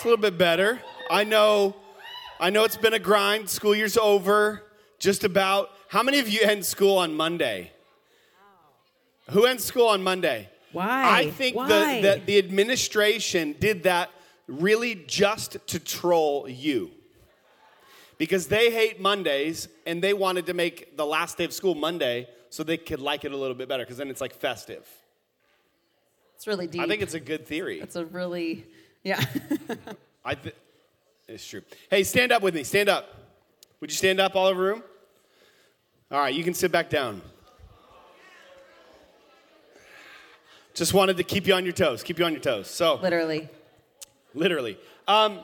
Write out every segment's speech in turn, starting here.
It's a little bit better. I know, I know it's been a grind. School year's over, just about. How many of you end school on Monday? Who ends school on Monday? Why? I think Why? The, the, the administration did that really just to troll you. Because they hate Mondays and they wanted to make the last day of school Monday so they could like it a little bit better because then it's like festive. It's really deep. I think it's a good theory. It's a really, yeah. I th- it's true. Hey, stand up with me. Stand up. Would you stand up all over the room? All right, you can sit back down. Just wanted to keep you on your toes. Keep you on your toes. So, Literally. literally. Um,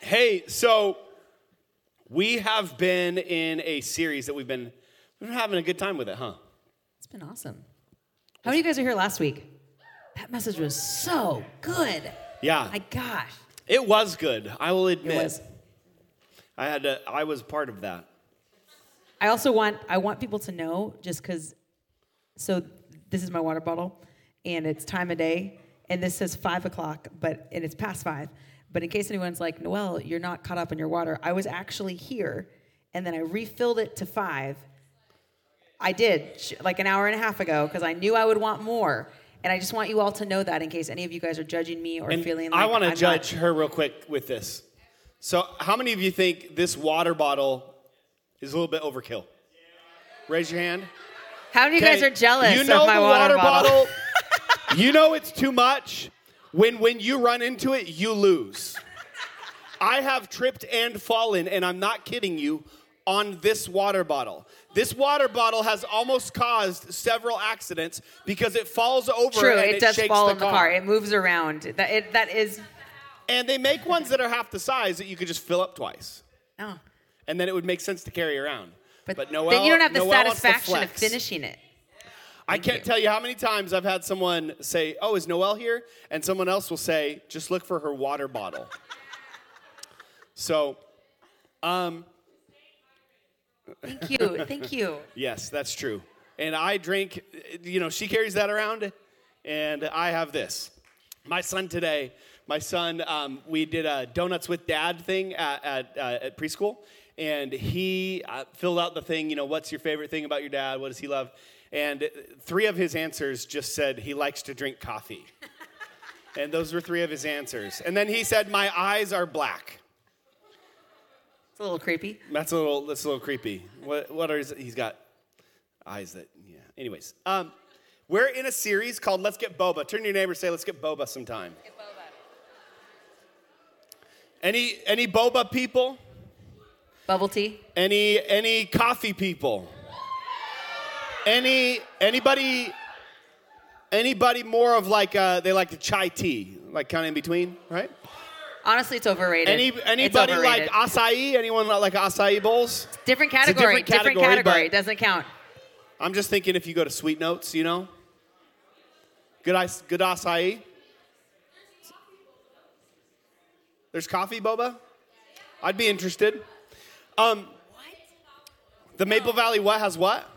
hey, so we have been in a series that we've been we've been having a good time with it, huh? It's been awesome. How many of you guys are here last week? That message was so good. Yeah, My gosh. it was good. I will admit. was. I had to. I was part of that. I also want I want people to know just because. So this is my water bottle, and it's time of day, and this says five o'clock, but and it's past five. But in case anyone's like, Noel, you're not caught up in your water. I was actually here, and then I refilled it to five. I did like an hour and a half ago because I knew I would want more, and I just want you all to know that in case any of you guys are judging me or And feeling like I want to judge Not, her real quick with this. So, how many of you think this water bottle is a little bit overkill? Raise your hand. how many of you guys are jealous You know of my the water, bottle. you know it's too much. When when you run into it, you lose. I have tripped and fallen, and I'm not kidding you, on this water bottle. This water bottle has almost caused several accidents because it falls over True, and it, it, does shakes fall the in the car. It moves around. That it, that is. And they make ones that are half the size that you could just fill up twice. Oh. And then it would make sense to carry around. But, But, Noel, then you don't have the Noel wants to satisfaction of finishing it. I can't you. tell you how many times I've had someone say, "Oh, is Noelle here?" and someone else will say, "Just look for her water bottle." so, um, Thank you. Thank you. yes, that's true. And I drink, you know, she carries that around, and I have this. My son today, my son, um, we did a donuts with dad thing at, at, uh, at preschool, and he uh, filled out the thing, you know, what's your favorite thing about your dad? What does he love? And three of his answers just said he likes to drink coffee. and those were three of his answers. And then he said, My eyes are black. It's a little creepy. That's a little that's a little creepy. What what are his, he's got eyes that yeah. Anyways, um, we're in a series called Let's Get Boba. Turn to your neighbor and say, Let's get Boba sometime. Any any boba people? Bubble tea. Any any coffee people? Any anybody anybody more of like uh, they like the chai tea, like kind of in between, right? Honestly, it's overrated. Any It's anybody like overrated. acai? Anyone like acai bowls? different category? different different category, category. doesn't count. I'm just thinking if you go to Sweet Notes, you know, good ice, good acai. There's coffee boba. I'd be interested. Um, the Maple Valley what has what?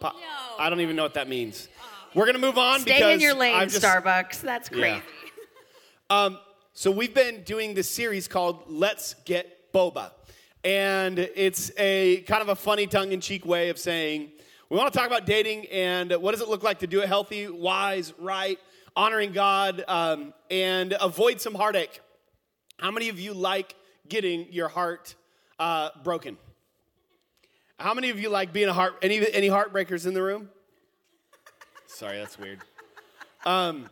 Po- I don't even know what that means. We're gonna move on Stay because in your lane, just- Starbucks. That's Yeah. Um, so we've been doing this series called Let's Get Boba. And it's a kind of a funny tongue-in-cheek way of saying we want to talk about dating and what does it look like to do it healthy, wise, right, honoring God, um, and avoid some heartache. How many of you like getting your heart uh, broken? How many of you like being a heart? Any any heartbreakers in the room? Sorry, that's weird. Um,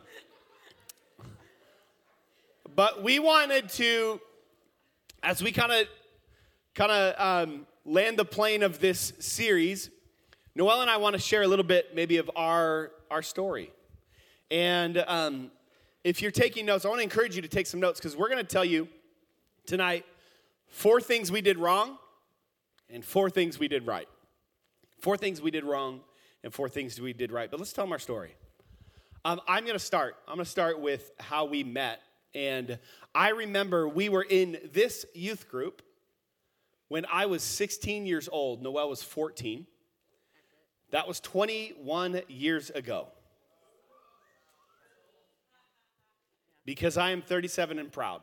but we wanted to, as we kind of kind of um, land the plane of this series, Noel and I want to share a little bit maybe of our our story. And um, if you're taking notes, I want to encourage you to take some notes because we're going to tell you tonight four things we did wrong and four things we did right. Four things we did wrong and four things we did right. But let's tell them our story. Um, I'm going to start. I'm going to start with how we met. And I remember we were in this youth group when I was 16 years old. Noel was 14. That was 21 years ago. Because I am 37 and proud.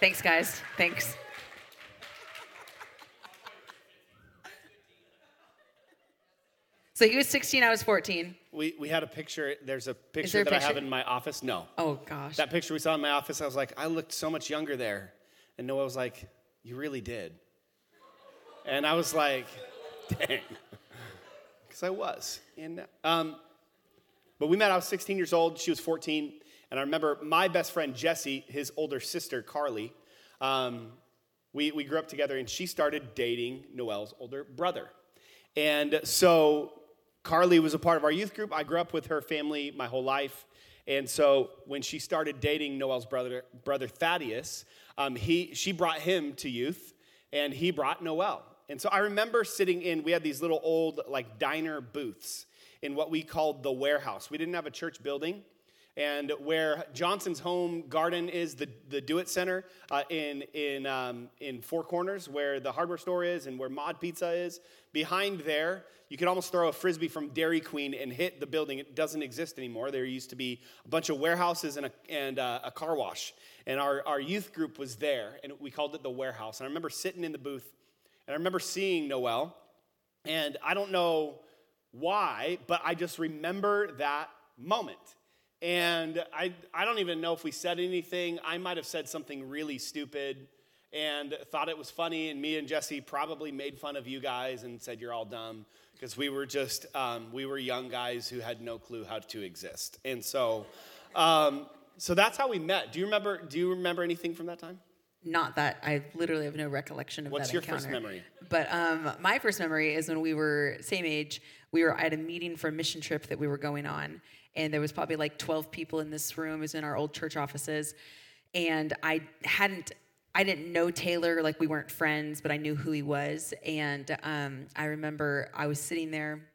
Thanks, guys. Thanks. So he was 16, I was 14. We, we had a picture. There's a picture a that I have in my office. No. Oh, gosh. That picture we saw in my office, I was like, I looked so much younger there. And Noah was like, You really did. And I was like, Dang. Because I was. And, um, but we met, I was 16 years old, she was 14. And I remember my best friend, Jesse, his older sister, Carly, um, we, we grew up together and she started dating Noel's older brother. And so Carly was a part of our youth group. I grew up with her family my whole life. And so when she started dating Noel's brother, brother Thaddeus, um, he, she brought him to youth and he brought Noel. And so I remember sitting in, we had these little old like diner booths in what we called the warehouse. We didn't have a church building. And where Johnson's Home Garden is, the, the Do It Center uh, in, in, um, in Four Corners, where the hardware store is and where Mod Pizza is, behind there, you could almost throw a frisbee from Dairy Queen and hit the building. It doesn't exist anymore. There used to be a bunch of warehouses and a, and, uh, a car wash. And our, our youth group was there, and we called it the warehouse. And I remember sitting in the booth, and I remember seeing Noel, and I don't know why, but I just remember that moment. And I, I don't even know if we said anything. I might have said something really stupid and thought it was funny. And me and Jesse probably made fun of you guys and said, You're all dumb. Because we were just, um, we were young guys who had no clue how to exist. And so, um, so that's how we met. Do you remember, do you remember anything from that time? Not that I literally have no recollection of What's that What's your encounter. first memory? But um, my first memory is when we were same age. We were at a meeting for a mission trip that we were going on, and there was probably like 12 people in this room. It was in our old church offices, and I hadn't. I didn't know Taylor, like we weren't friends, but I knew who he was. And um, I remember I was sitting there,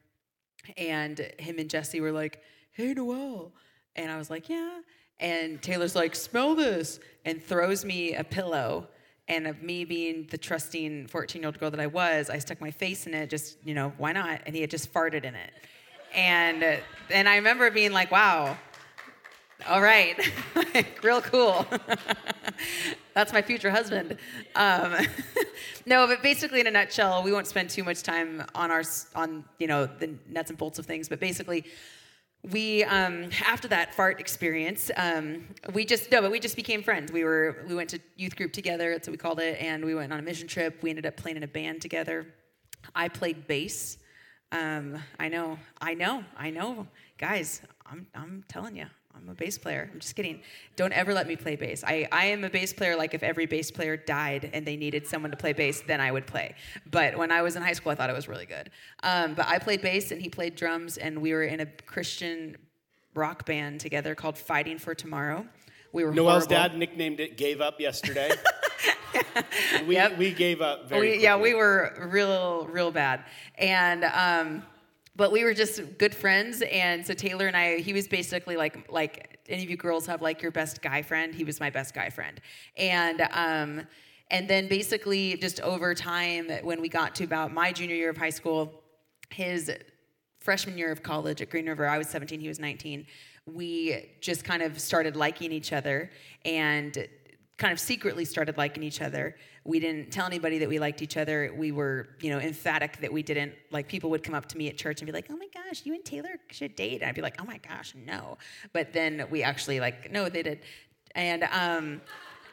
and him and Jesse were like, "Hey, Noel," and I was like, "Yeah." And Taylor's like, "Smell this," and throws me a pillow. And of me being the trusting 14 year old girl that I was, I stuck my face in it, just, you know, why not? And he had just farted in it. And, and I remember being like, wow, all right, real cool. That's my future husband. Um, no, but basically, in a nutshell, we won't spend too much time on our on you know the nuts and bolts of things. But basically, we um, after that fart experience, um, we just no, but we just became friends. We were we went to youth group together. That's what we called it, and we went on a mission trip. We ended up playing in a band together. I played bass. Um, I know, I know, I know, guys. I'm I'm telling you. I'm a bass player. I'm just kidding. Don't ever let me play bass. I, I am a bass player like if every bass player died and they needed someone to play bass, then I would play. But when I was in high school, I thought it was really good. Um, but I played bass and he played drums, and we were in a Christian rock band together called Fighting for Tomorrow. We were Noel's horrible. dad nicknamed it Gave Up yesterday. we, Yep. we gave up very we, yeah, we were real, real bad. And um, but we were just good friends. And so Taylor and I, he was basically like like any of you girls have like your best guy friend. He was my best guy friend. And um, and then basically just over time, when we got to about my junior year of high school, his freshman year of college at Green River, I was 17, he was 19. We just kind of started liking each other and kind of secretly started liking each other. We didn't tell anybody that we liked each other. We were, you know, emphatic that we didn't. Like people would come up to me at church and be like, "Oh my gosh, you and Taylor should date." And I'd be like, "Oh my gosh, no." But then we actually like, no, they did. And um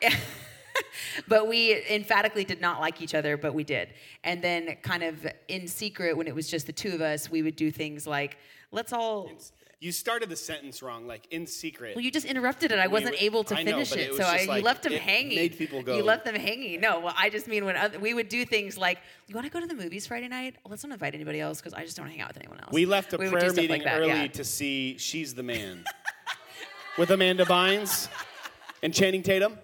but we emphatically did not like each other, but we did. And then, kind of in secret, when it was just the two of us, we would do things like, let's all. You started the sentence wrong, like in secret. Well, you just interrupted it. I wasn't were- able to know, finish but it, it so I, just you like- left them hanging. made people go- You left them hanging. No, well, I just mean when other, we would do things like, "You want to go to the movies Friday night? Well, let's not invite anybody else because I just don't hang out with anyone else." we left a We prayer like meeting that, early yeah. to see She's the Man with Amanda Bynes and Channing Tatum.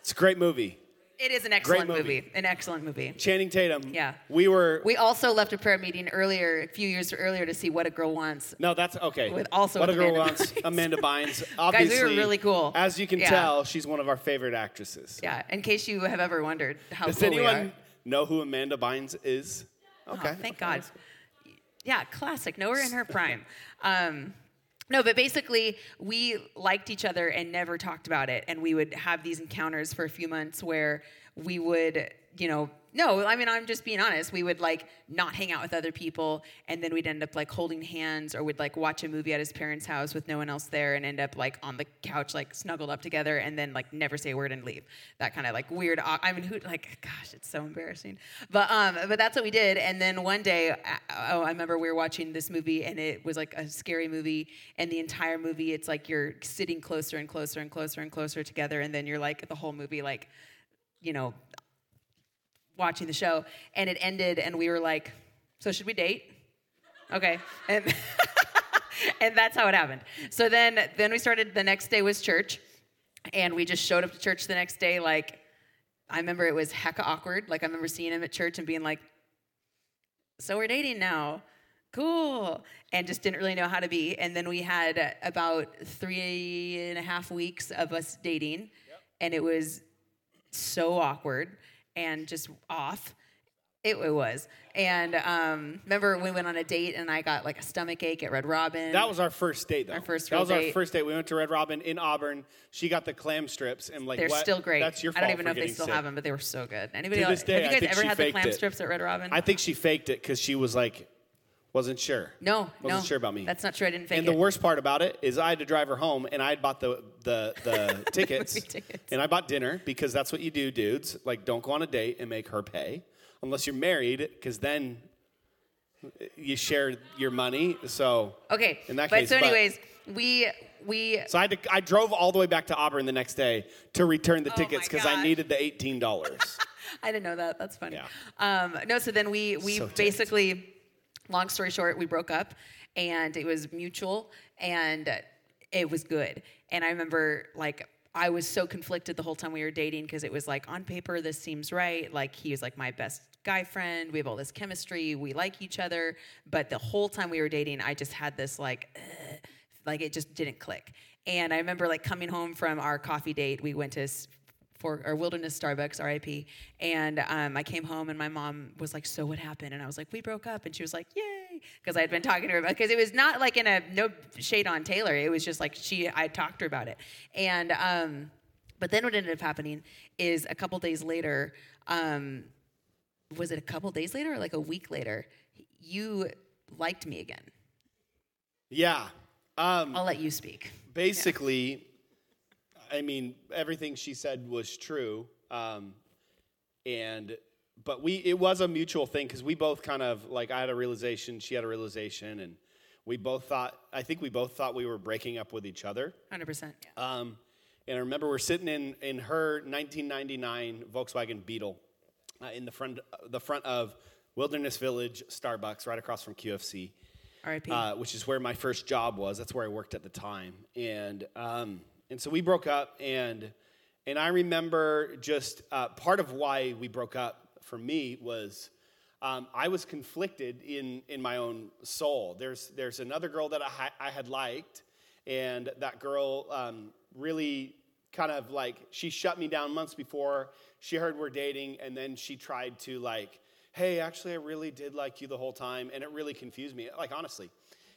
It's a great movie. It is an excellent movie. An excellent movie. Channing Tatum. Yeah. We were. We also left a prayer meeting earlier, a few years earlier, to see what a girl wants. no, that's okay. With- also what with a girl Amanda wants. Bynes. Amanda Bynes. Guys, Obviously, we were really cool. As you can Yeah. tell, she's one of our favorite actresses. Yeah, in case you have ever wondered how Does cool anyone know who Amanda Bynes is? Oh, Okay. thank okay. God. Yeah, classic. Know her in her prime. Um, no, but basically, we liked each other and never talked about it. And we would have these encounters for a few months where we would, you know, no, I mean, I'm just being honest. We would like not hang out with other people, and then we'd end up like holding hands, or we'd like watch a movie at his parents' house with no one else there, and end up like on the couch, like snuggled up together, and then like never say a word and leave. That kind of like weird. I mean, who like, gosh, it's so embarrassing. But um, but that's what we did. And then one day, oh, I remember we were watching this movie, and it was like a scary movie, and the entire movie, it's like you're sitting closer and closer and closer and closer together, and then you're like the whole movie, like, you know, watching the show, and it ended, and we were like, "So should we date?" Okay, and and that's how it happened. So then then we started. The next day was church, and we just showed up to church the next day. Like I remember it was hecka awkward. Like I remember seeing him at church and being like, "So we're dating now." Cool. And just didn't really know how to be. And then we had about three and a half weeks of us dating. Yep. And it was so awkward and just off. It, it was. And um, remember we went on a date and I got like a stomach ache at Red Robin. That was our first date, though. Our first That was date. our first date. We went to Red Robin in Auburn. She got the clam strips and like They're what? still great. That's your fault I don't even know if they still sick. have them, but they were so good. Anybody To else? day, have you guys ever had the clam it. strips at Red Robin? I think she faked it because she was like, wasn't sure. no, wasn't no. sure about me. That's not true. I didn't fake And it. And the worst part about it is I had to drive her home, and I had bought the the, the tickets, tickets. and I bought dinner because that's what you do, dudes. Like, don't go on a date and make her pay unless you're married, because then you share your money. So Okay. in that but case, so, but- anyways, we we so I had to, I drove all the way back to Auburn the next day to return the Oh tickets because I needed the eighteen dollars. I didn't know that. That's funny. Yeah. Um, no, so then we we So basically, long story short, we broke up, and it was mutual, and it was good. And I remember like I was so conflicted the whole time we were dating because it was like on paper this seems right. Like he was like my best guy friend. We have all this chemistry. We like each other. But the whole time we were dating, I just had this like. Like it just didn't click. And I remember like coming home from our coffee date. We went to for our Wilderness Starbucks, RIP. And um, I came home and my mom was like, "So what happened?" And I was like, "We broke up." And she was like, "Yay!" Because I had been talking to her about because it was not like in a no shade on Taylor. It was just like she I talked to her about it. And um, but then what ended up happening is a couple days later. Um, was it a couple days later or like a week later? You liked me again. yeah. Um, I'll let you speak. basically, I mean, everything she said was true. Um, and but we it was a mutual thing because we both kind of like I had a realization, she had a realization, and we both thought I think we both thought we were breaking up with each other. Hundred percent. Um, and I remember we're sitting in in her 1999 Volkswagen Beetle uh, in the front the front of Wilderness Village Starbucks, right across from QFC R.I.P. uh, which is where my first job was. That's where I worked at the time, and um, and so we broke up, and and I remember just uh, part of why we broke up for me was. Um, I was conflicted in, in my own soul. There's, there's another girl that I, I had liked, and that girl um, really kind of like she shut me down months before she heard we're dating, and then she tried to like hey, actually, I really did like you the whole time, and it really confused me, like honestly.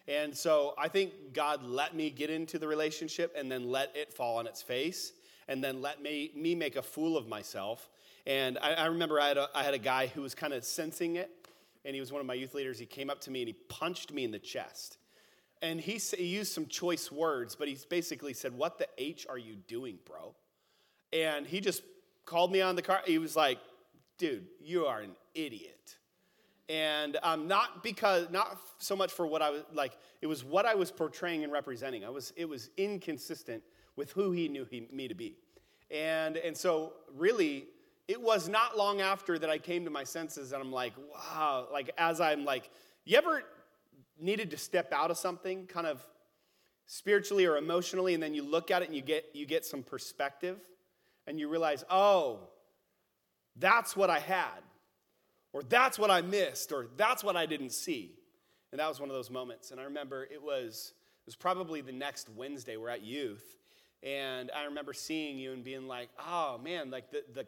And so I think God let me get into the relationship and then let it fall on its face, and then let me, me make a fool of myself. And I, I remember I had, a, I had a guy who was kind of sensing it, and he was one of my youth leaders. He came up to me and he punched me in the chest. And he, he used some choice words, but he basically said, What the H are you doing, bro? And he just called me on the car. He was like, dude, you are an idiot. And um, not because, not so much for what I was like, it was what I was portraying and representing. I was, it was inconsistent with who he knew he, me to be. And, and so, really, it was not long after that I came to my senses and I'm like, wow, like, as I'm like, you ever needed to step out of something kind of spiritually or emotionally, and then you look at it and you get, you get some perspective and you realize, oh, that's what I had, or that's what I missed, or that's what I didn't see. And that was one of those moments. And I remember it was it was probably the next Wednesday. We're at youth, and I remember seeing you and being like, "Oh man!" Like the the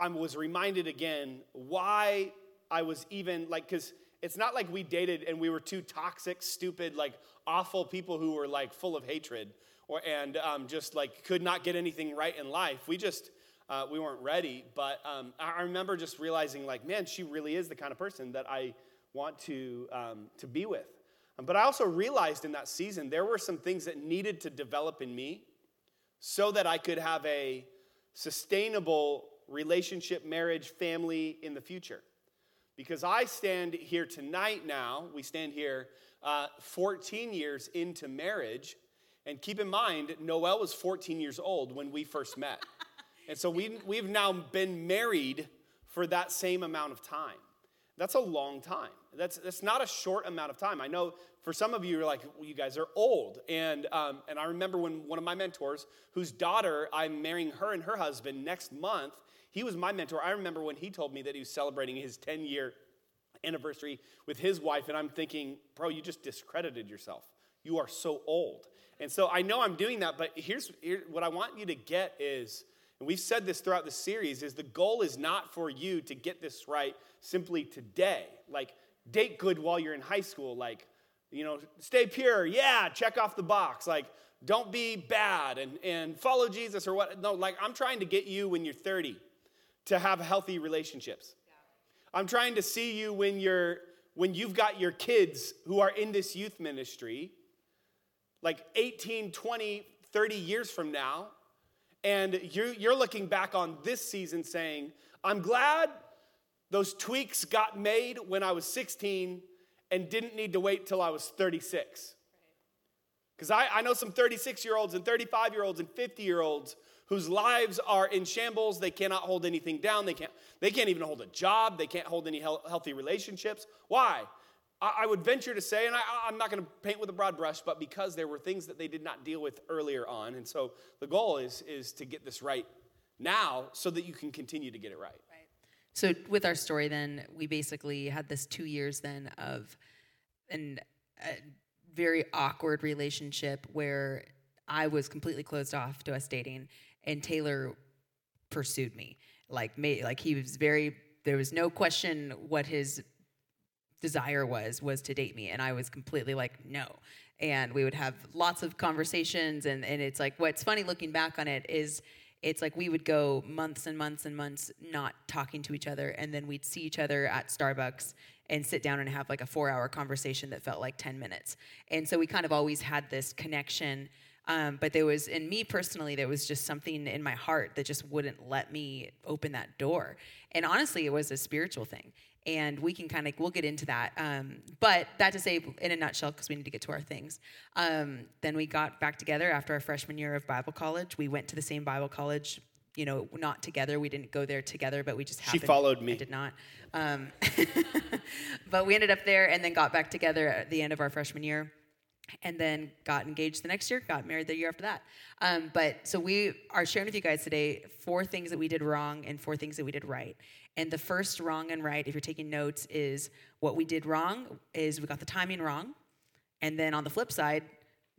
I was reminded again why I was even like because it's not like we dated and we were two toxic, stupid, like awful people who were like full of hatred or and um, just like could not get anything right in life. We just uh, we weren't ready. But um, I remember just realizing, like, man, she really is the kind of person that I want to um, to be with. Um, but I also realized in that season there were some things that needed to develop in me so that I could have a sustainable relationship, marriage, family in the future. Because I stand here tonight now, we stand here uh, 14 years into marriage. And keep in mind, Noel was 14 years old when we first met. And so we, we've now been married for that same amount of time. That's a long time. That's, that's not a short amount of time. I know for some of you, you're like, well, you guys are old. And, um, and I remember when one of my mentors, whose daughter, I'm marrying her and her husband next month, he was my mentor. I remember when he told me that he was celebrating his 10 year anniversary with his wife, and I'm thinking, bro, you just discredited yourself. You are so old. And so I know I'm doing that, but here's here, what I want you to get is, and we've said this throughout the series, is the goal is not for you to get this right simply today. Like, date good while you're in high school. Like, you know, stay pure. Yeah, check off the box. Like, don't be bad and, and follow Jesus or what. No, like, I'm trying to get you when you're 30 to have healthy relationships. Yeah. I'm trying to see you when you're when you've got your kids who are in this youth ministry like 18, 20, 30 years from now and you're, you're looking back on this season saying, I'm glad those tweaks got made when I was 16 and didn't need to wait till I was 36. Because I, I know some 36 year olds and 35 year olds and 50 year olds whose lives are in shambles. They cannot hold anything down. They can't, they can't even hold a job. They can't hold any healthy relationships. Why? I, would venture to say, and I, I'm not going to paint with a broad brush, but because there were things that they did not deal with earlier on. And so the goal is, is to get this right now so that you can continue to get it right. Right. So with our story, then, we basically had this two years then of an, a very awkward relationship where I was completely closed off to us dating and Taylor pursued me. Like, me like he was very. There was no question what his desire was was to date me, and I was completely like no. And we would have lots of conversations, and and it's like what's funny looking back on it is it's like we would go months and months and months not talking to each other and then we'd see each other at starbucks and sit down and have like a four hour conversation that felt like 10 minutes and so we kind of always had this connection um, but there was, in me personally, there was just something in my heart that just wouldn't let me open that door. And honestly, it was a spiritual thing. And we can kind of, we'll get into that. Um, but that to say, in a nutshell, because we need to get to our things, um, then we got back together after our freshman year of Bible college. We went to the same Bible college you know, not together. We didn't go there together, but we just happened. She followed me. I did not. Um, but we ended up there and then got back together at the end of our freshman year and then got engaged the next year, got married the year after that. Um, but so we are sharing with you guys today four things that we did wrong and four things that we did right. And the first wrong and right, if you're taking notes, is what we did wrong is we got the timing wrong. And then on the flip side,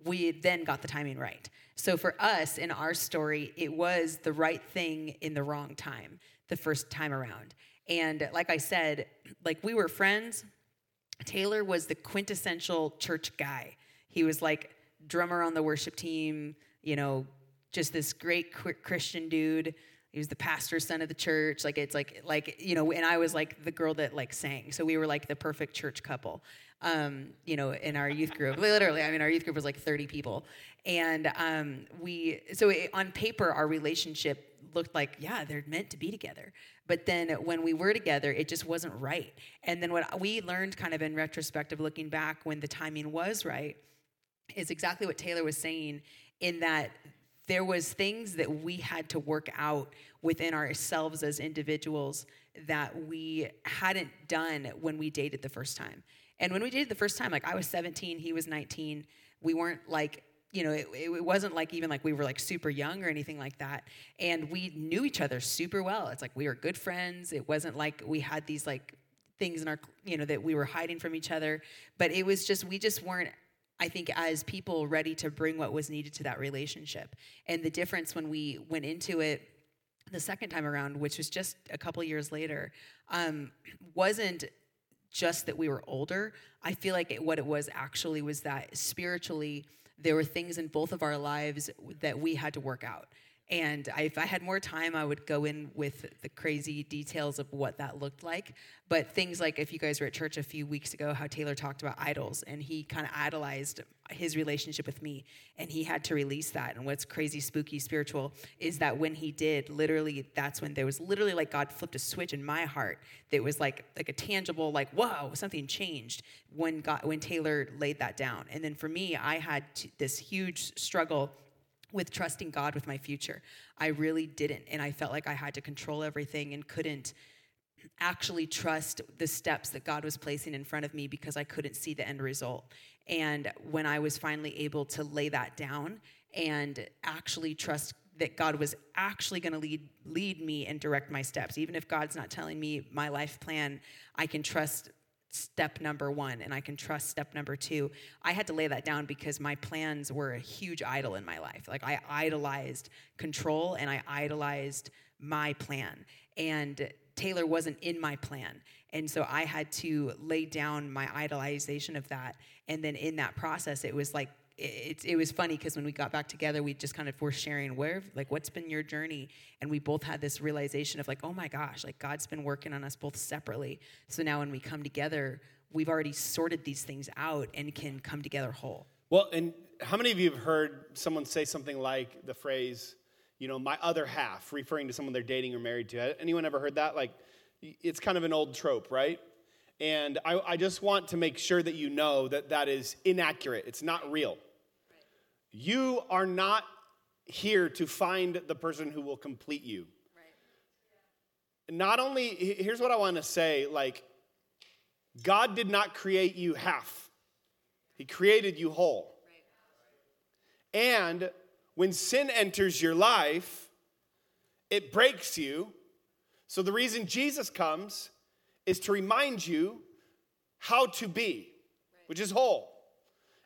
we then got the timing right. So for us in our story, it was the right thing in the wrong time, the first time around. And like I said, like we were friends. Taylor was the quintessential church guy he was like drummer on the worship team, you know, just this great Christian dude. He was the pastor's son of the church. Like it's like like you know, and I was like the girl that like sang. So we were like the perfect church couple. Um, you know, in our youth group. Literally, I mean, our youth group was like 30 people, and um, we. So it, on paper, our relationship looked like yeah, they're meant to be together. But then when we were together, it just wasn't right. And then what we learned, kind of in retrospective, looking back, when the timing was right is exactly what Taylor was saying in that there was things that we had to work out within ourselves as individuals that we hadn't done when we dated the first time. And when we dated the first time, like I was 17, he was 19, we weren't like, you know, it, it wasn't like even like we were like super young or anything like that. And we knew each other super well. It's like we were good friends. It wasn't like we had these like things in our, you know, that we were hiding from each other. But it was just, we just weren't I think, as people ready to bring what was needed to that relationship. And the difference when we went into it the second time around, which was just a couple years later, um, wasn't just that we were older. I feel like it, what it was actually was that spiritually, there were things in both of our lives that we had to work out. And I, if I had more time, I would go in with the crazy details of what that looked like. But things like if you guys were at church a few weeks ago, how Taylor talked about idols and he kind of idolized his relationship with me and he had to release that. And what's crazy, spooky, spiritual is that when he did, literally, that's when there was literally like God flipped a switch in my heart that was like like a tangible, like, whoa, something changed when God when Taylor laid that down. And then for me, I had to, this huge struggle with trusting God with my future. I really didn't. And I felt like I had to control everything and couldn't actually trust the steps that God was placing in front of me because I couldn't see the end result. And when I was finally able to lay that down and actually trust that God was actually going to lead lead me and direct my steps, even if God's not telling me my life plan, I can trust step number one and I can trust step number two. I had to lay that down because my plans were a huge idol in my life. Like I idolized control and I idolized my plan. And Taylor wasn't in my plan. And so I had to lay down my idolization of that. And then in that process, it was like it, it was funny because when we got back together, we just kind of were sharing where, like, what's been your journey? And we both had this realization of, like, oh my gosh, like, God's been working on us both separately. So now when we come together, we've already sorted these things out and can come together whole. Well, and how many of you have heard someone say something like the phrase, you know, my other half, referring to someone they're dating or married to? Anyone ever heard that? Like, it's kind of an old trope, right? And I, I, just want to make sure that you know that that is inaccurate. It's not real. You are not here to find the person who will complete you. Right. Not only, here's what I want to say like, God did not create you half, He created you whole. Right. And when sin enters your life, it breaks you. So the reason Jesus comes is to remind you how to be, which is whole.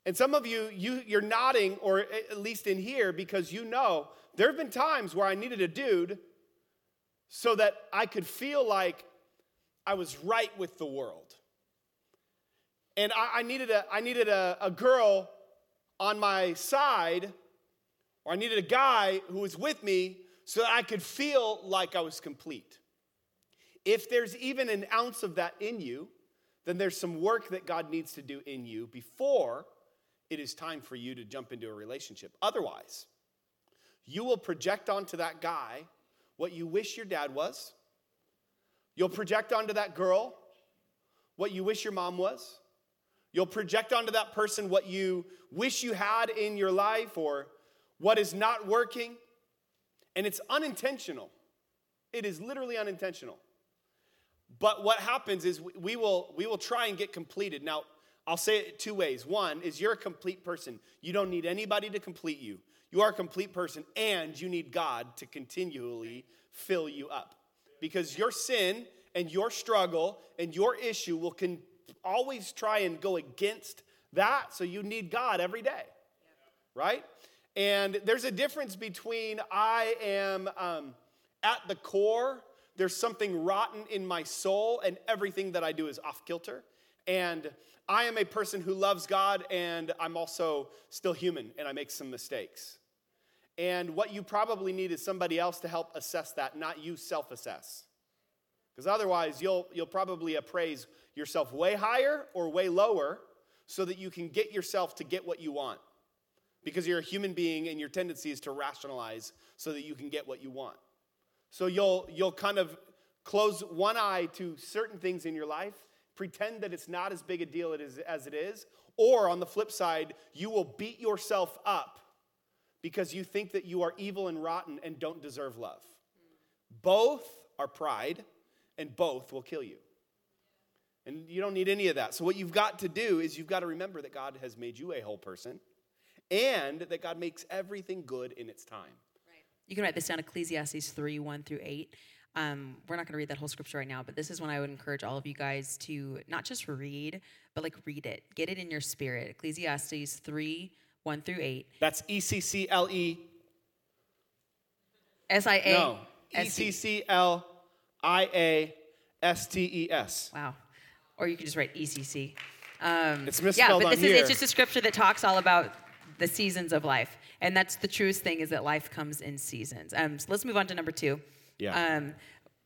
And some of you, you you're nodding, or at least in here, because you know there have been times where I needed a dude so that I could feel like I was right with the world. And I, I needed, a, I needed a, a girl on my side, or I needed a guy who was with me so that I could feel like I was complete. If there's even an ounce of that in you, then there's some work that God needs to do in you before it is time for you to jump into a relationship. Otherwise, you will project onto that guy what you wish your dad was. You'll project onto that girl what you wish your mom was. You'll project onto that person what you wish you had in your life or what is not working. And it's unintentional. It is literally unintentional. But what happens is we will, we will try and get completed. Now, I'll say it two ways. One is you're a complete person. You don't need anybody to complete you. You are a complete person, and you need God to continually fill you up. Because your sin and your struggle and your issue will con- always try and go against that. So you need God every day, right? And there's a difference between I am um, at the core there's something rotten in my soul, and everything that I do is off kilter. And I am a person who loves God, and I'm also still human, and I make some mistakes. And what you probably need is somebody else to help assess that, not you self assess. Because otherwise, you'll, you'll probably appraise yourself way higher or way lower so that you can get yourself to get what you want. Because you're a human being and your tendency is to rationalize so that you can get what you want. So you'll, you'll kind of close one eye to certain things in your life, pretend that it's not as big a deal as it is, or on the flip side, you will beat yourself up because you think that you are evil and rotten and don't deserve love. Both are pride, and both will kill you. And you don't need any of that. So, what you've got to do is you've got to remember that God has made you a whole person and that God makes everything good in its time. You can write this down Ecclesiastes 3 1 through 8. Um, we're not going to read that whole scripture right now, but this is when I would encourage all of you guys to not just read, but like read it. Get it in your spirit. Ecclesiastes 3 1 through 8. That's E C C L E. S I A. No. E C C L I A S T E S. Wow. or you can just write ECC. Um, It's yeah, misspelled but on this here. is it's just a scripture that talks all about the seasons of life, and that's the truest thing is that life comes in seasons. Um, so let's move on to number two. Yeah. Um,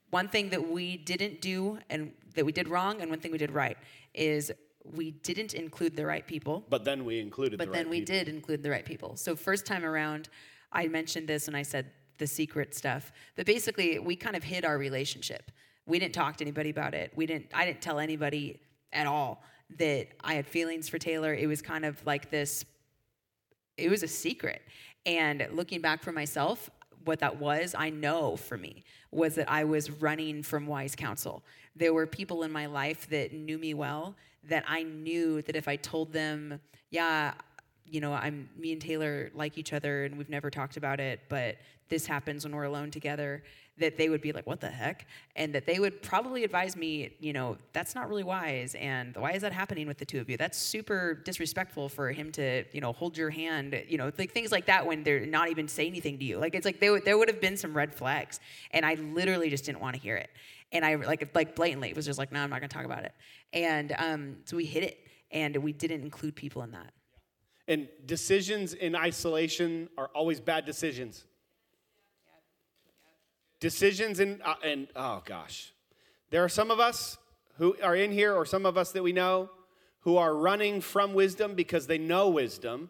one thing that we didn't do and that we did wrong, and one thing we did right is we didn't include the right people. But then we included But the then right we people. did include the right people. So first time around, I mentioned this and I said the secret stuff. But basically, we kind of hid our relationship. We didn't talk to anybody about it. We didn't. I didn't tell anybody at all that I had feelings for Taylor. It was kind of like this. It was a secret. And looking back for myself, what that was, I know for me, was that I was running from wise counsel. There were people in my life that knew me well that I knew that if I told them, yeah, you know, I'm me and Taylor like each other and we've never talked about it, but this happens when we're alone together, that they would be like, what the heck? And that they would probably advise me, you know, that's not really wise. And why is that happening with the two of you? That's super disrespectful for him to, you know, hold your hand, you know, like things like that when they're not even say anything to you. Like it's like there, would- there would have been some red flags. And I literally just didn't want to hear it. And I like, like blatantly was just like, no, I'm not going to talk about it. And um, so we hid it and we didn't include people in that. And decisions in isolation are always bad decisions. Decisions in, uh, and oh gosh, there are some of us who are in here, or some of us that we know, who are running from wisdom because they know wisdom.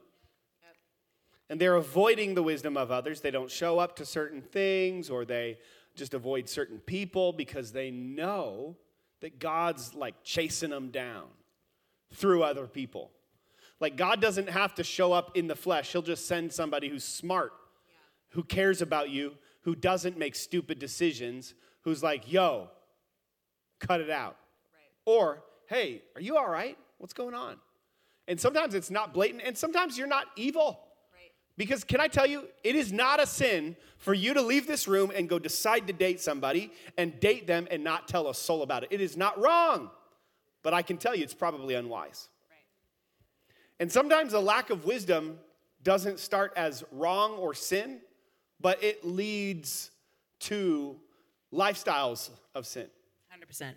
And they're avoiding the wisdom of others. They don't show up to certain things, or they just avoid certain people because they know that God's like chasing them down through other people. Like, God doesn't have to show up in the flesh, He'll just send somebody who's smart, who cares about you, who doesn't make stupid decisions, who's like, yo, cut it out. Or, hey, are you all right? What's going on? And sometimes it's not blatant, and sometimes you're not evil. Because can I tell you, it is not a sin for you to leave this room and go decide to date somebody and date them and not tell a soul about it. It is not wrong. But I can tell you it's probably unwise. And sometimes a lack of wisdom doesn't start as wrong or sin, but it leads to lifestyles of sin. 100%.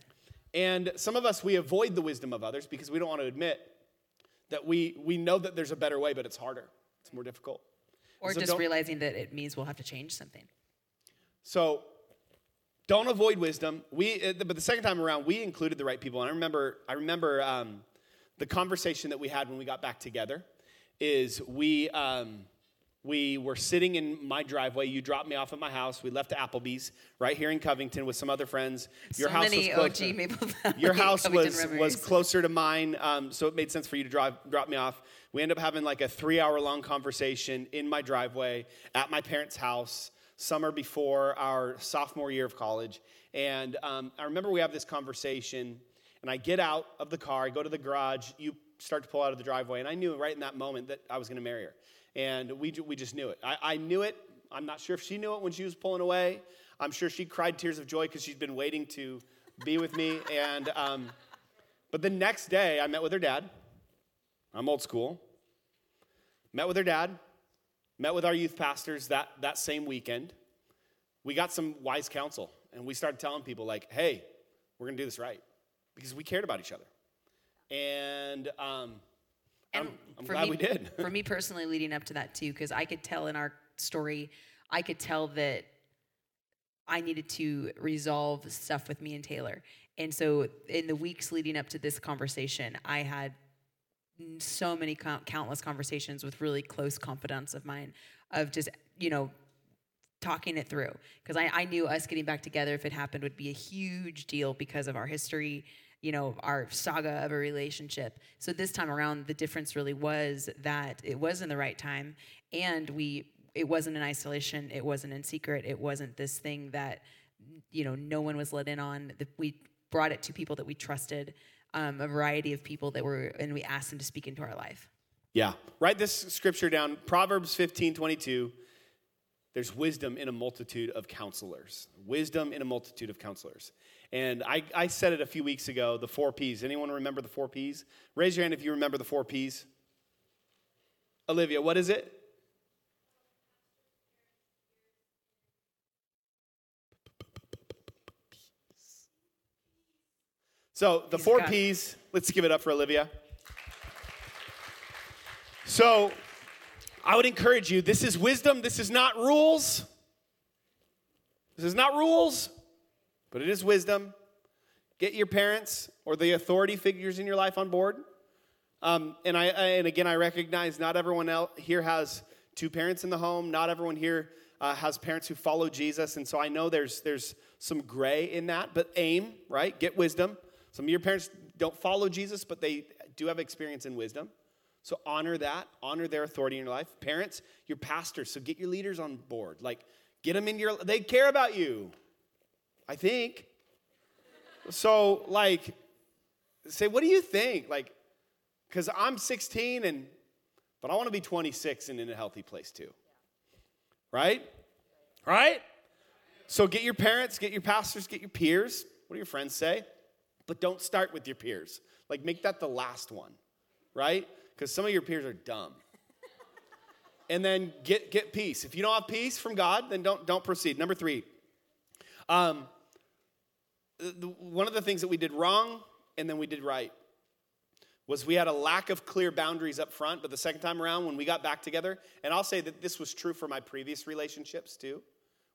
And some of us, we avoid the wisdom of others because we don't want to admit that we, we know that there's a better way, but it's harder, it's more difficult. Or So just realizing that it means we'll have to change something. So don't avoid wisdom. We, uh, but the second time around, we included the right people. And I remember, I remember um, the conversation that we had when we got back together. Is we um, we were sitting in my driveway. You dropped me off at my house. We left to Applebee's right here in Covington with some other friends. Your so house was closer. OG Maple Valley Your house was, was closer to mine, um, so it made sense for you to drive, drop me off. We end up having like a three hour long conversation in my driveway at my parents' house, summer before our sophomore year of college. And um, I remember we have this conversation, and I get out of the car, I go to the garage, you start to pull out of the driveway, and I knew right in that moment that I was going to marry her. And we, we just knew it. I, I knew it. I'm not sure if she knew it when she was pulling away. I'm sure she cried tears of joy because she's been waiting to be with me. And um, but the next day, I met with her dad. I'm old school. Met with her dad. Met with our youth pastors that that same weekend. We got some wise counsel, and we started telling people like, "Hey, we're gonna do this right," because we cared about each other. And um, I'm, I'm for glad me, we did. for me personally, leading up to that too, because I could tell in our story, I could tell that I needed to resolve stuff with me and Taylor. And so, in the weeks leading up to this conversation, I had so many co- countless conversations with really close confidants of mine, of just you know talking it through because I, I knew us getting back together if it happened would be a huge deal because of our history you know our saga of a relationship so this time around the difference really was that it was in the right time and we it wasn't in isolation it wasn't in secret it wasn't this thing that you know no one was let in on we brought it to people that we trusted um, a variety of people that were and we asked them to speak into our life Yeah. Write this scripture down Proverbs 15 22. There's wisdom in a multitude of counselors. Wisdom in a multitude of counselors. And I, I said it a few weeks ago the four P's. Anyone remember the four P's? Raise your hand if you remember the four P's. Olivia, what is it? So the He's four it. P's, let's give it up for Olivia. So I would encourage you this is wisdom, this is not rules. This is not rules, but it is wisdom. Get your parents or the authority figures in your life on board. Um, and I and again, I recognize not everyone else here has two parents in the home. Not everyone here uh, has parents who follow Jesus, and so I know there's there's some gray in that. But aim right, get wisdom. Some of your parents don't follow Jesus, but they do have experience in wisdom. So honor that, honor their authority in your life. Parents, your pastors, so get your leaders on board. Like get them in your. They care about you. I think. So like, say, what do you think? Like, because I'm 16 and, but I want to be 26 and in a healthy place too. Right? Right? So get your parents, get your pastors, get your peers. What do your friends say? But don't start with your peers. Like make that the last one, right? Because some of your peers are dumb. and then get get peace. If you don't have peace from God, then don't don't proceed. Number three. Um, Uh, one of the things that we did wrong and then we did right was we had a lack of clear boundaries up front, but the second time around when we got back together, and I'll say that this was true for my previous relationships too,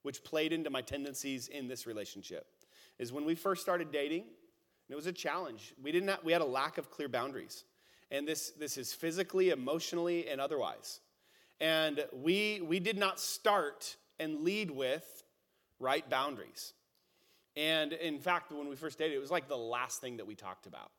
which played into my tendencies in this relationship, is when we first started dating, and it was a challenge. We didn't we had a lack of clear boundaries. And this this is physically, emotionally, and otherwise. And we we did not start and lead with right boundaries. And in fact, when we first dated, it was like the last thing that we talked about.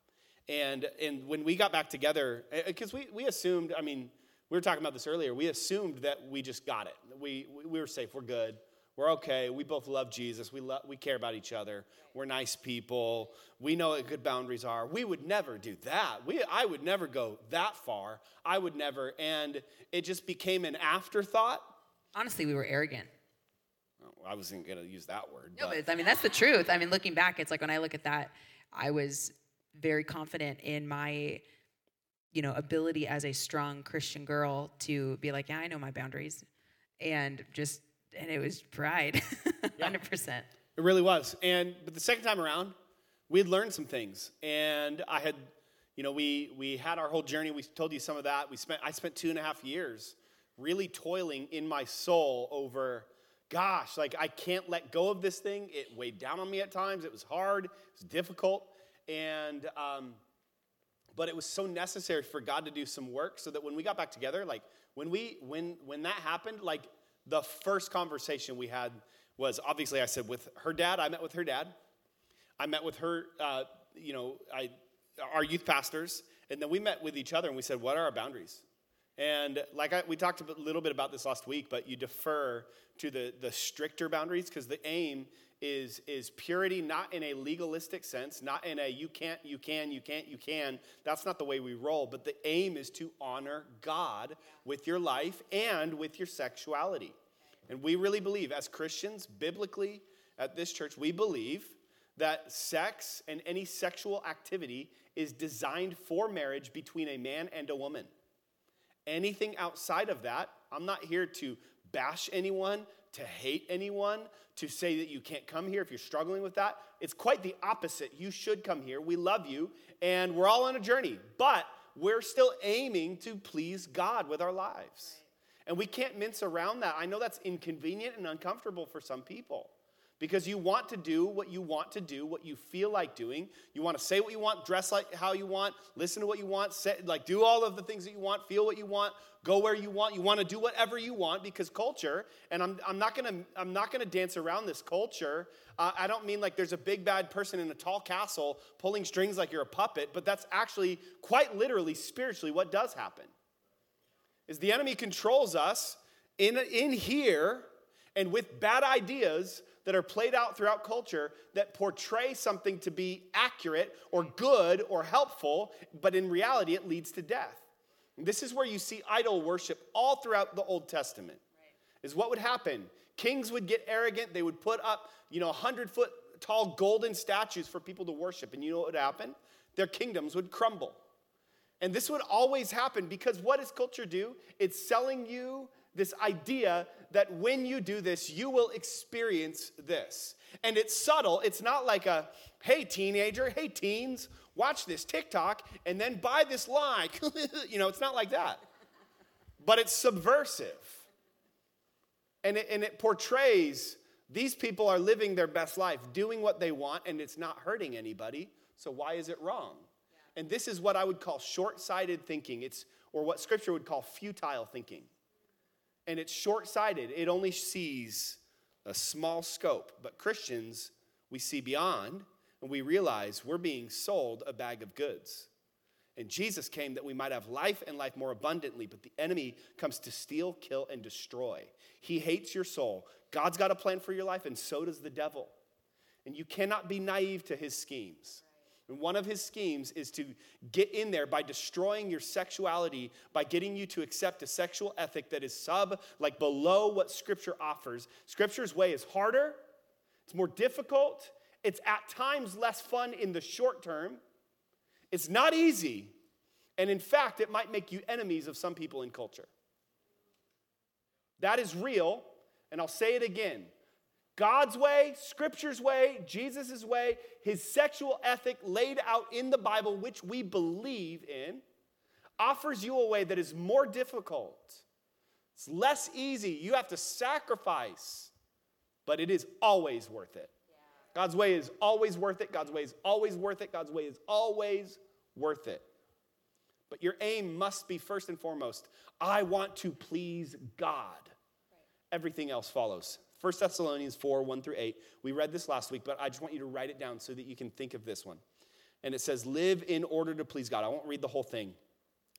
And, and when we got back together, because we, we assumed, I mean, we were talking about this earlier, we assumed that we just got it. We, we were safe, we're good, we're okay, we both love Jesus, we, lo- we care about each other, we're nice people, we know what good boundaries are. We would never do that. We, I would never go that far. I would never. And it just became an afterthought. Honestly, we were arrogant. I wasn't going to use that word. No, but- but I mean that's the truth. I mean, looking back, it's like when I look at that, I was very confident in my, you know, ability as a strong Christian girl to be like, yeah, I know my boundaries, and just and it was pride, hundred percent. It really was. And but the second time around, we had learned some things. And I had, you know, we we had our whole journey. We told you some of that. We spent I spent two and a half years really toiling in my soul over, gosh, like I can't let go of this thing. It weighed down on me at times. It was hard. It was difficult. And um, but it was so necessary for God to do some work so that when we got back together, like when we when when that happened, like the first conversation we had was obviously I said with her dad. I met with her dad. I met with her, uh, you know, I our youth pastors, and then we met with each other and we said, what are our boundaries? And like I, we talked a little bit about this last week, but you defer to the the stricter boundaries because the aim is is purity, not in a legalistic sense, not in a you can't, you can, you can't, you can. That's not the way we roll. But the aim is to honor God with your life and with your sexuality. And we really believe, as Christians, biblically at this church, we believe that sex and any sexual activity is designed for marriage between a man and a woman. Anything outside of that, I'm not here to bash anyone, to hate anyone, to say that you can't come here if you're struggling with that. It's quite the opposite. You should come here. We love you, and we're all on a journey, but we're still aiming to please God with our lives. And we can't mince around that. I know that's inconvenient and uncomfortable for some people because you want to do what you want to do, what you feel like doing. You want to say what you want, dress like how you want, listen to what you want, say, like do all of the things that you want, feel what you want, go where you want. You want to do whatever you want because culture, and I'm, I'm not gonna I'm not gonna dance around this culture. Uh, I don't mean like there's a big bad person in a tall castle pulling strings like you're a puppet, but that's actually quite literally spiritually what does happen is the enemy controls us in, in here and with bad ideas that are played out throughout culture that portray something to be accurate or good or helpful, but in reality it leads to death. And this is where you see idol worship all throughout the Old Testament. Is what would happen? Kings would get arrogant, they would put up, you know, 100 foot tall golden statues for people to worship. And you know what would happen? Their kingdoms would crumble. And this would always happen because what does culture do? It's selling you this idea that when you do this, you will experience this. And it's subtle. It's not like a, hey, teenager, hey, teens, watch this TikTok and then buy this like. you know, it's not like that. But it's subversive. And it, and it portrays these people are living their best life, doing what they want, and it's not hurting anybody. So why is it wrong? And this is what I would call short sighted thinking. It's, or what scripture would call futile thinking. And it's short sighted, it only sees a small scope. But Christians, we see beyond, and we realize we're being sold a bag of goods. And Jesus came that we might have life and life more abundantly, but the enemy comes to steal, kill, and destroy. He hates your soul. God's got a plan for your life, and so does the devil. And you cannot be naive to his schemes. And one of his schemes is to get in there by destroying your sexuality, by getting you to accept a sexual ethic that is sub, like below what Scripture offers. Scripture's way is harder, it's more difficult, it's at times less fun in the short term, it's not easy, and in fact, it might make you enemies of some people in culture. That is real, and I'll say it again. God's way, Scripture's way, Jesus' way, his sexual ethic laid out in the Bible, which we believe in, offers you a way that is more difficult. It's less easy. You have to sacrifice, but it is always worth it. God's way is always worth it. God's way is always worth it. God's way is always worth it. But your aim must be first and foremost I want to please God. Everything else follows. 1 Thessalonians 4 1 through 8. We read this last week, but I just want you to write it down so that you can think of this one. And it says, Live in order to please God. I won't read the whole thing,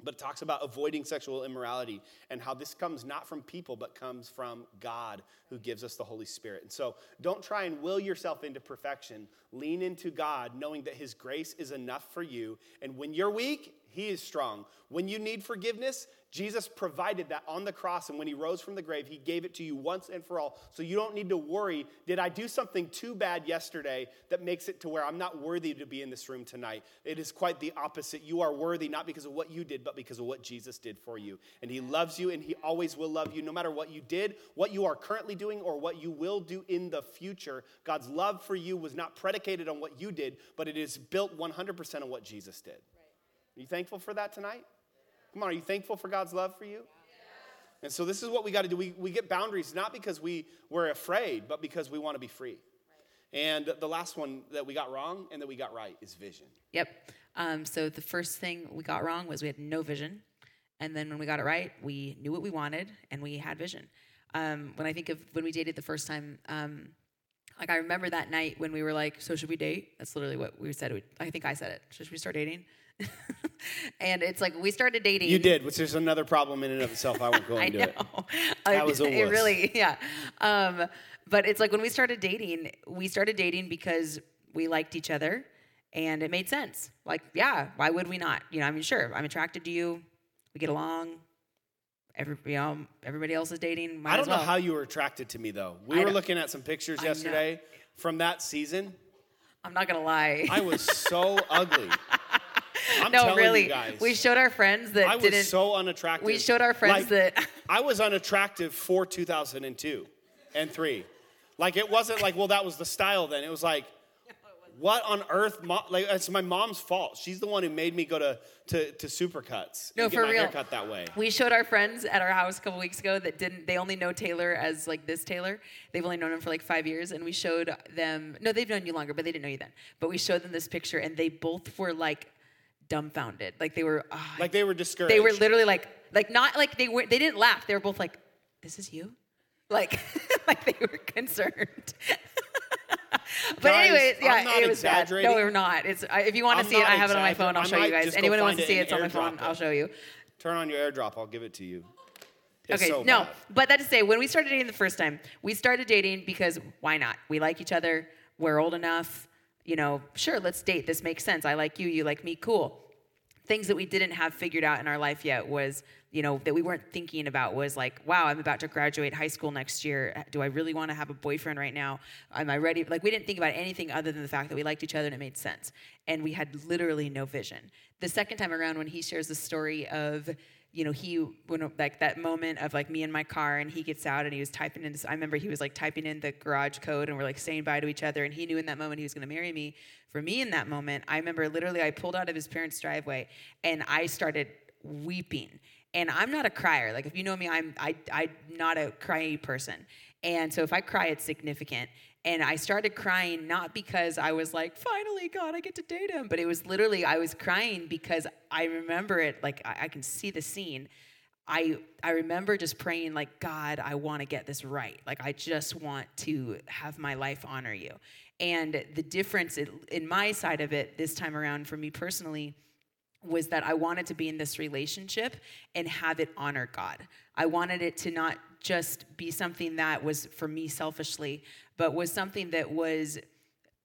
but it talks about avoiding sexual immorality and how this comes not from people, but comes from God who gives us the Holy Spirit. And so don't try and will yourself into perfection. Lean into God, knowing that His grace is enough for you. And when you're weak, He is strong. When you need forgiveness, Jesus provided that on the cross, and when he rose from the grave, he gave it to you once and for all. So you don't need to worry did I do something too bad yesterday that makes it to where I'm not worthy to be in this room tonight? It is quite the opposite. You are worthy not because of what you did, but because of what Jesus did for you. And he loves you, and he always will love you, no matter what you did, what you are currently doing, or what you will do in the future. God's love for you was not predicated on what you did, but it is built 100% on what Jesus did. Are you thankful for that tonight? Come on, are you thankful for God's love for you? And so this is what we got to do. We, we get boundaries not because we, we're afraid, but because we want to be free. And the last one that we got wrong and that we got right is vision. Yep. Um, so the first thing we got wrong was we had no vision. And then when we got it right, we knew what we wanted and we had vision. Um, when I think of when we dated the first time, um, like I remember that night when we were like, "So should we date?" That's literally what we said. I think I said it. Should we start dating? and it's like we started dating. You did, which is another problem in and of itself. I won't go into it. That was a wuss. It really, yeah. Um, but it's like when we started dating, we started dating because we liked each other, and it made sense. Like, yeah, why would we not? You know, I mean, sure, I'm attracted to you. We get along. Every, you know, everybody else is dating. I don't well. know how you were attracted to me though. We I were know. looking at some pictures yesterday from that season. I'm not gonna lie. I was so ugly. I'm no, really. guys, we showed our friends that I was didn't. so unattractive. We showed our friends like, that I was unattractive for 2002 and three. Like it wasn't like, well, that was the style then. It was like, what on earth? Mom, like it's my mom's fault. She's the one who made me go to to, to Supercuts. No, for real. Haircut that way. We showed our friends at our house a couple weeks ago that didn't. They only know Taylor as like this Taylor. They've only known him for like five years, and we showed them. No, they've known you longer, but they didn't know you then. But we showed them this picture, and they both were like dumbfounded. Like they were. Oh, Like they were discouraged. they were literally like like not like they were. They didn't laugh. They were both like, "This is you," like like they were concerned. but Guys, anyways, yeah, I'm not it was bad. No, we're not. It's I, if you want to see it, I have it on my phone. I'll I show you guys. Anyone who wants to see it, it's on my phone. it. I'll show you. Turn on your airdrop. I'll give it to you. It's Okay, so no, bad. but that to say, when we started dating the first time, we started dating because why not? We like each other. We're old enough. You know, sure, let's date. This makes sense. I like you. You like me. Cool. Things that we didn't have figured out in our life yet was you know that we weren't thinking about was like wow i'm about to graduate high school next year. Do i really want to have a boyfriend right now? Am i ready? Like we didn't think about anything other than the fact that we liked each other and it made sense. And we had literally no vision. The second time around when he shares the story of you know, he when like that moment of like me in my car and he gets out and he was typing in. I remember he was like typing in the garage code and we're like saying bye to each other and he knew in that moment he was going to marry me. For me in that moment, I remember literally I pulled out of his parents' driveway and I started weeping. And I'm not a crier. Like if you know me, I'm I I'm not a crying person. And so if I cry, it's significant. And I started crying not because I was like, finally, God, I get to date him, but it was literally, I was crying because I remember it, like, I, I can see the scene. I, I remember just praying, like, God, I want to get this right. Like, I just want to have my life honor you. And the difference in, in my side of it this time around for me personally was that I wanted to be in this relationship and have it honor God. I wanted it to not just be something that was for me selfishly, but was something that was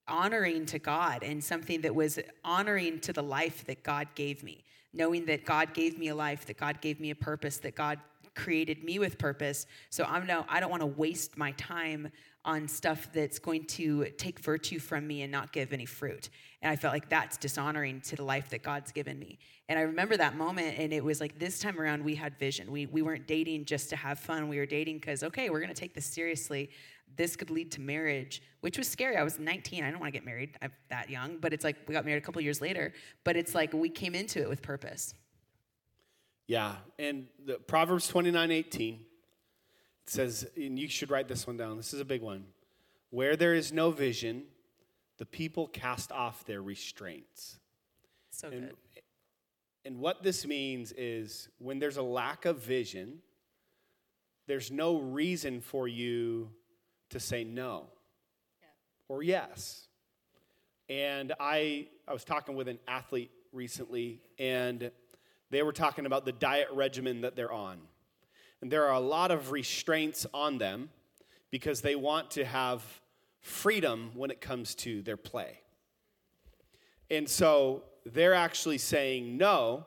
honoring to God and something that was honoring to the life that God gave me. Knowing that God gave me a life, that God gave me a purpose, that God created me with purpose. So I'm no, I don't want to waste my time on stuff that's going to take virtue from me and not give any fruit. And I felt like that's dishonoring to the life that God's given me. And I remember that moment, and it was like this time around we had vision. We, we weren't dating just to have fun. We were dating because, okay, we're going to take this seriously. This could lead to marriage, which was scary. I was 19. I don't want to get married I'm that young, but it's like we got married a couple years later. But it's like we came into it with purpose. Yeah, and the Proverbs 29 18 it says, and you should write this one down. This is a big one. Where there is no vision, the people cast off their restraints. So and, good. And what this means is when there's a lack of vision, there's no reason for you to say no yeah. or yes. And I, I was talking with an athlete recently, and they were talking about the diet regimen that they're on. And there are a lot of restraints on them because they want to have freedom when it comes to their play. And so they're actually saying no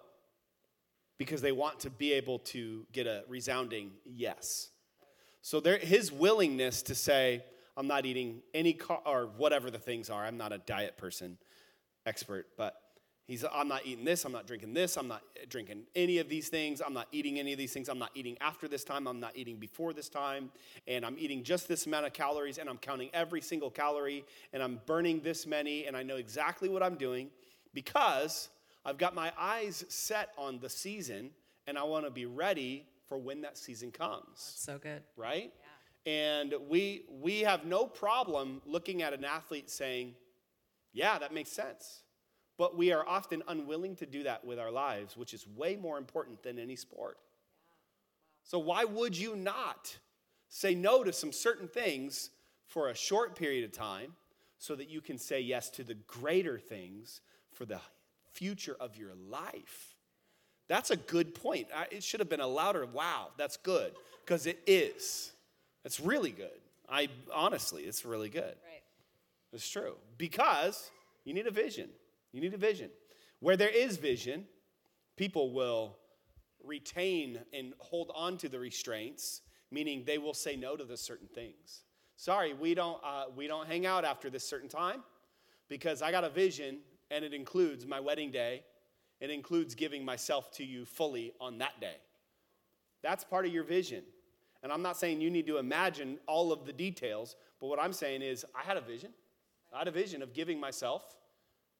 because they want to be able to get a resounding yes. So there, his willingness to say, I'm not eating any car or whatever the things are. I'm not a diet person expert, but He's, I'm not eating this, I'm not drinking this, I'm not drinking any of these things, I'm not eating any of these things, I'm not eating after this time, I'm not eating before this time, and I'm eating just this amount of calories, and I'm counting every single calorie, and I'm burning this many, and I know exactly what I'm doing because I've got my eyes set on the season, and I want to be ready for when that season comes. That's so good. Right? Yeah. And we, we have no problem looking at an athlete saying, yeah, that makes sense but we are often unwilling to do that with our lives, which is way more important than any sport. So, why would you not say no to some certain things for a short period of time so that you can say yes to the greater things for the future of your life? That's a good point. It should have been a louder wow, that's good, because it is. It's really good. I honestly, it's really good. Right. It's true. Because you need a vision. You need a vision. Where there is vision, people will retain and hold on to the restraints, meaning they will say no to the certain things. Sorry, we don't, uh, we don't hang out after this certain time because I got a vision and it includes my wedding day. It includes giving myself to you fully on that day. That's part of your vision. And I'm not saying you need to imagine all of the details, but what I'm saying is I had a vision. I had a vision of giving myself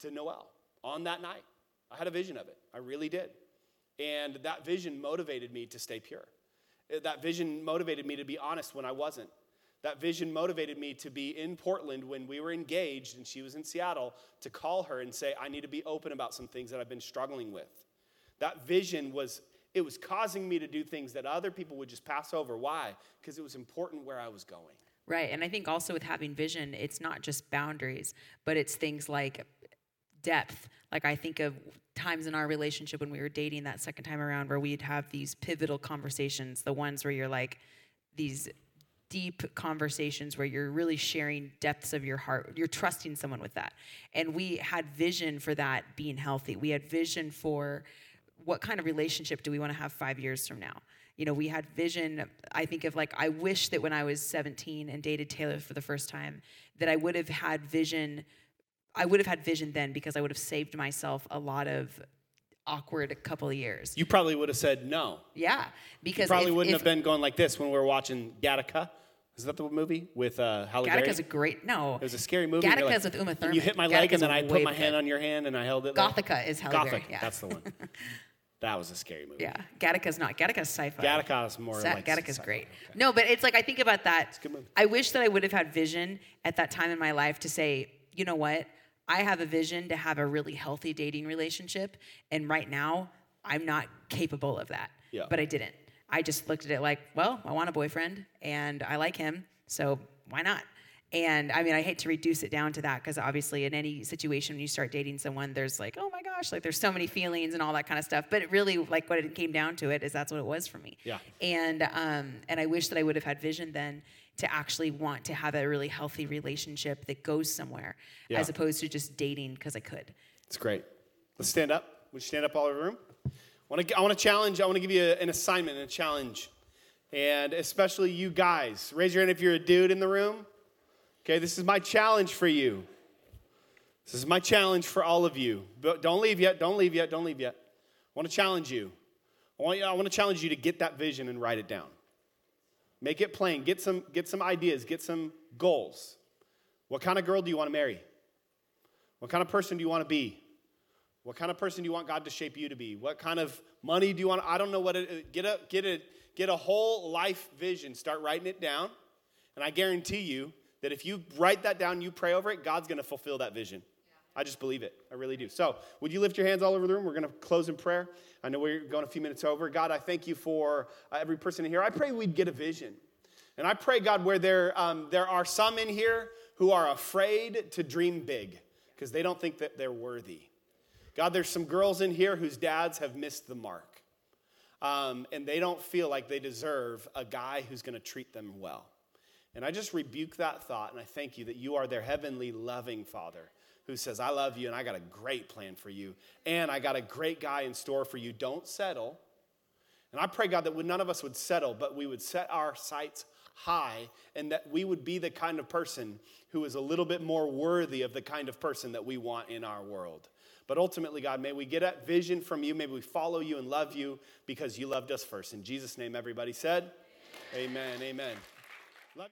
to Noel on that night. I had a vision of it. I really did. And that vision motivated me to stay pure. Uh, that vision motivated me to be honest when I wasn't. That vision motivated me to be in Portland when we were engaged and she was in Seattle to call her and say, I need to be open about some things that I've been struggling with. That vision was, it was causing me to do things that other people would just pass over. Why? Because it was important where I was going. Right. And I think also with having vision, it's not just boundaries, but it's things like depth. Like I think of times in our relationship when we were dating that second time around where we'd have these pivotal conversations, the ones where you're like these deep conversations where you're really sharing depths of your heart. You're trusting someone with that. And we had vision for that being healthy. We had vision for what kind of relationship do we want to have five years from now? You know, we had vision. I think of like, I wish that when I was 17 and dated Taylor for the first time, that I would have had vision. I would have had vision then because I would have saved myself a lot of awkward couple of years. You probably would have said no. Yeah, because Probably if- wouldn't if- have been going like this when we were watching Gattaca. Is that the movie with uh, Halle Berry? Gattaca's a great no. It was a scary movie. Gattaca's like- with Uma Thurman. You hit my leg, and then I put my hand on your hand, and I held it. like- Gothika is Halle Gothic. Berry. Yeah. That's the one. that was a scary movie. Yeah, Gattaca's not. Gattaca's sci-fi. Gattaca is more Sa- like Gattaca's sci-fi. great. No, but it's like I think about that. a good movie. I wish that I would have had vision at that time in my life to say, you know what? I have a vision to have a really healthy dating relationship, and right now I'm not capable of that. Yeah. But I didn't. I just looked at it like, well, I want a boyfriend, and I like him, so why not? And I mean, I hate to reduce it down to that because obviously, in any situation when you start dating someone, there's like, oh my gosh, like there's so many feelings and all that kind of stuff. But it really, like, what it came down to it is that's what it was for me. Yeah. And um, and I wish that I would have had vision then to actually want to have a really healthy relationship that goes somewhere, Yeah. as opposed to just dating because I could. It's great. Let's stand up. Would you stand up all over the room? I want to, I want to challenge, I want to give you a- an assignment and a challenge. And especially you guys. Raise your hand if you're a dude in the room. Okay, this is my challenge for you. This is my challenge for all of you. But don't leave yet, don't leave yet, don't leave yet. I want to challenge you. I want, you, I want to challenge you to get that vision and write it down. Make it plain. Get some, get some ideas, get some goals. What kind of girl do you want to marry? What kind of person do you want to be? What kind of person do you want God to shape you to be? What kind of money do you want? I don't know what it. Get a get a get a whole life vision. Start writing it down, and I guarantee you that if you write that down, you pray over it, God's going to fulfill that vision. I just believe it. I really do. So, would you lift your hands all over the room? We're going to close in prayer. I know we're going a few minutes over. God, I thank you for uh, every person in here. I pray we'd get a vision. And I pray, God, where there, um, there are some in here who are afraid to dream big because they don't think that they're worthy. God, there's some girls in here whose dads have missed the mark. Um, and they don't feel like they deserve a guy who's going to treat them well. And I just rebuke that thought, and I thank you that you are their heavenly, loving Father who says, I love you, and I got a great plan for you, and I got a great guy in store for you. Don't settle. And I pray, God, that none of us would settle, but we would set our sights high, and that we would be the kind of person who is a little bit more worthy of the kind of person that we want in our world. But ultimately, God, may we get that vision from you. Maybe we follow you and love you because you loved us first. In Jesus' name, everybody said, Amen. Amen.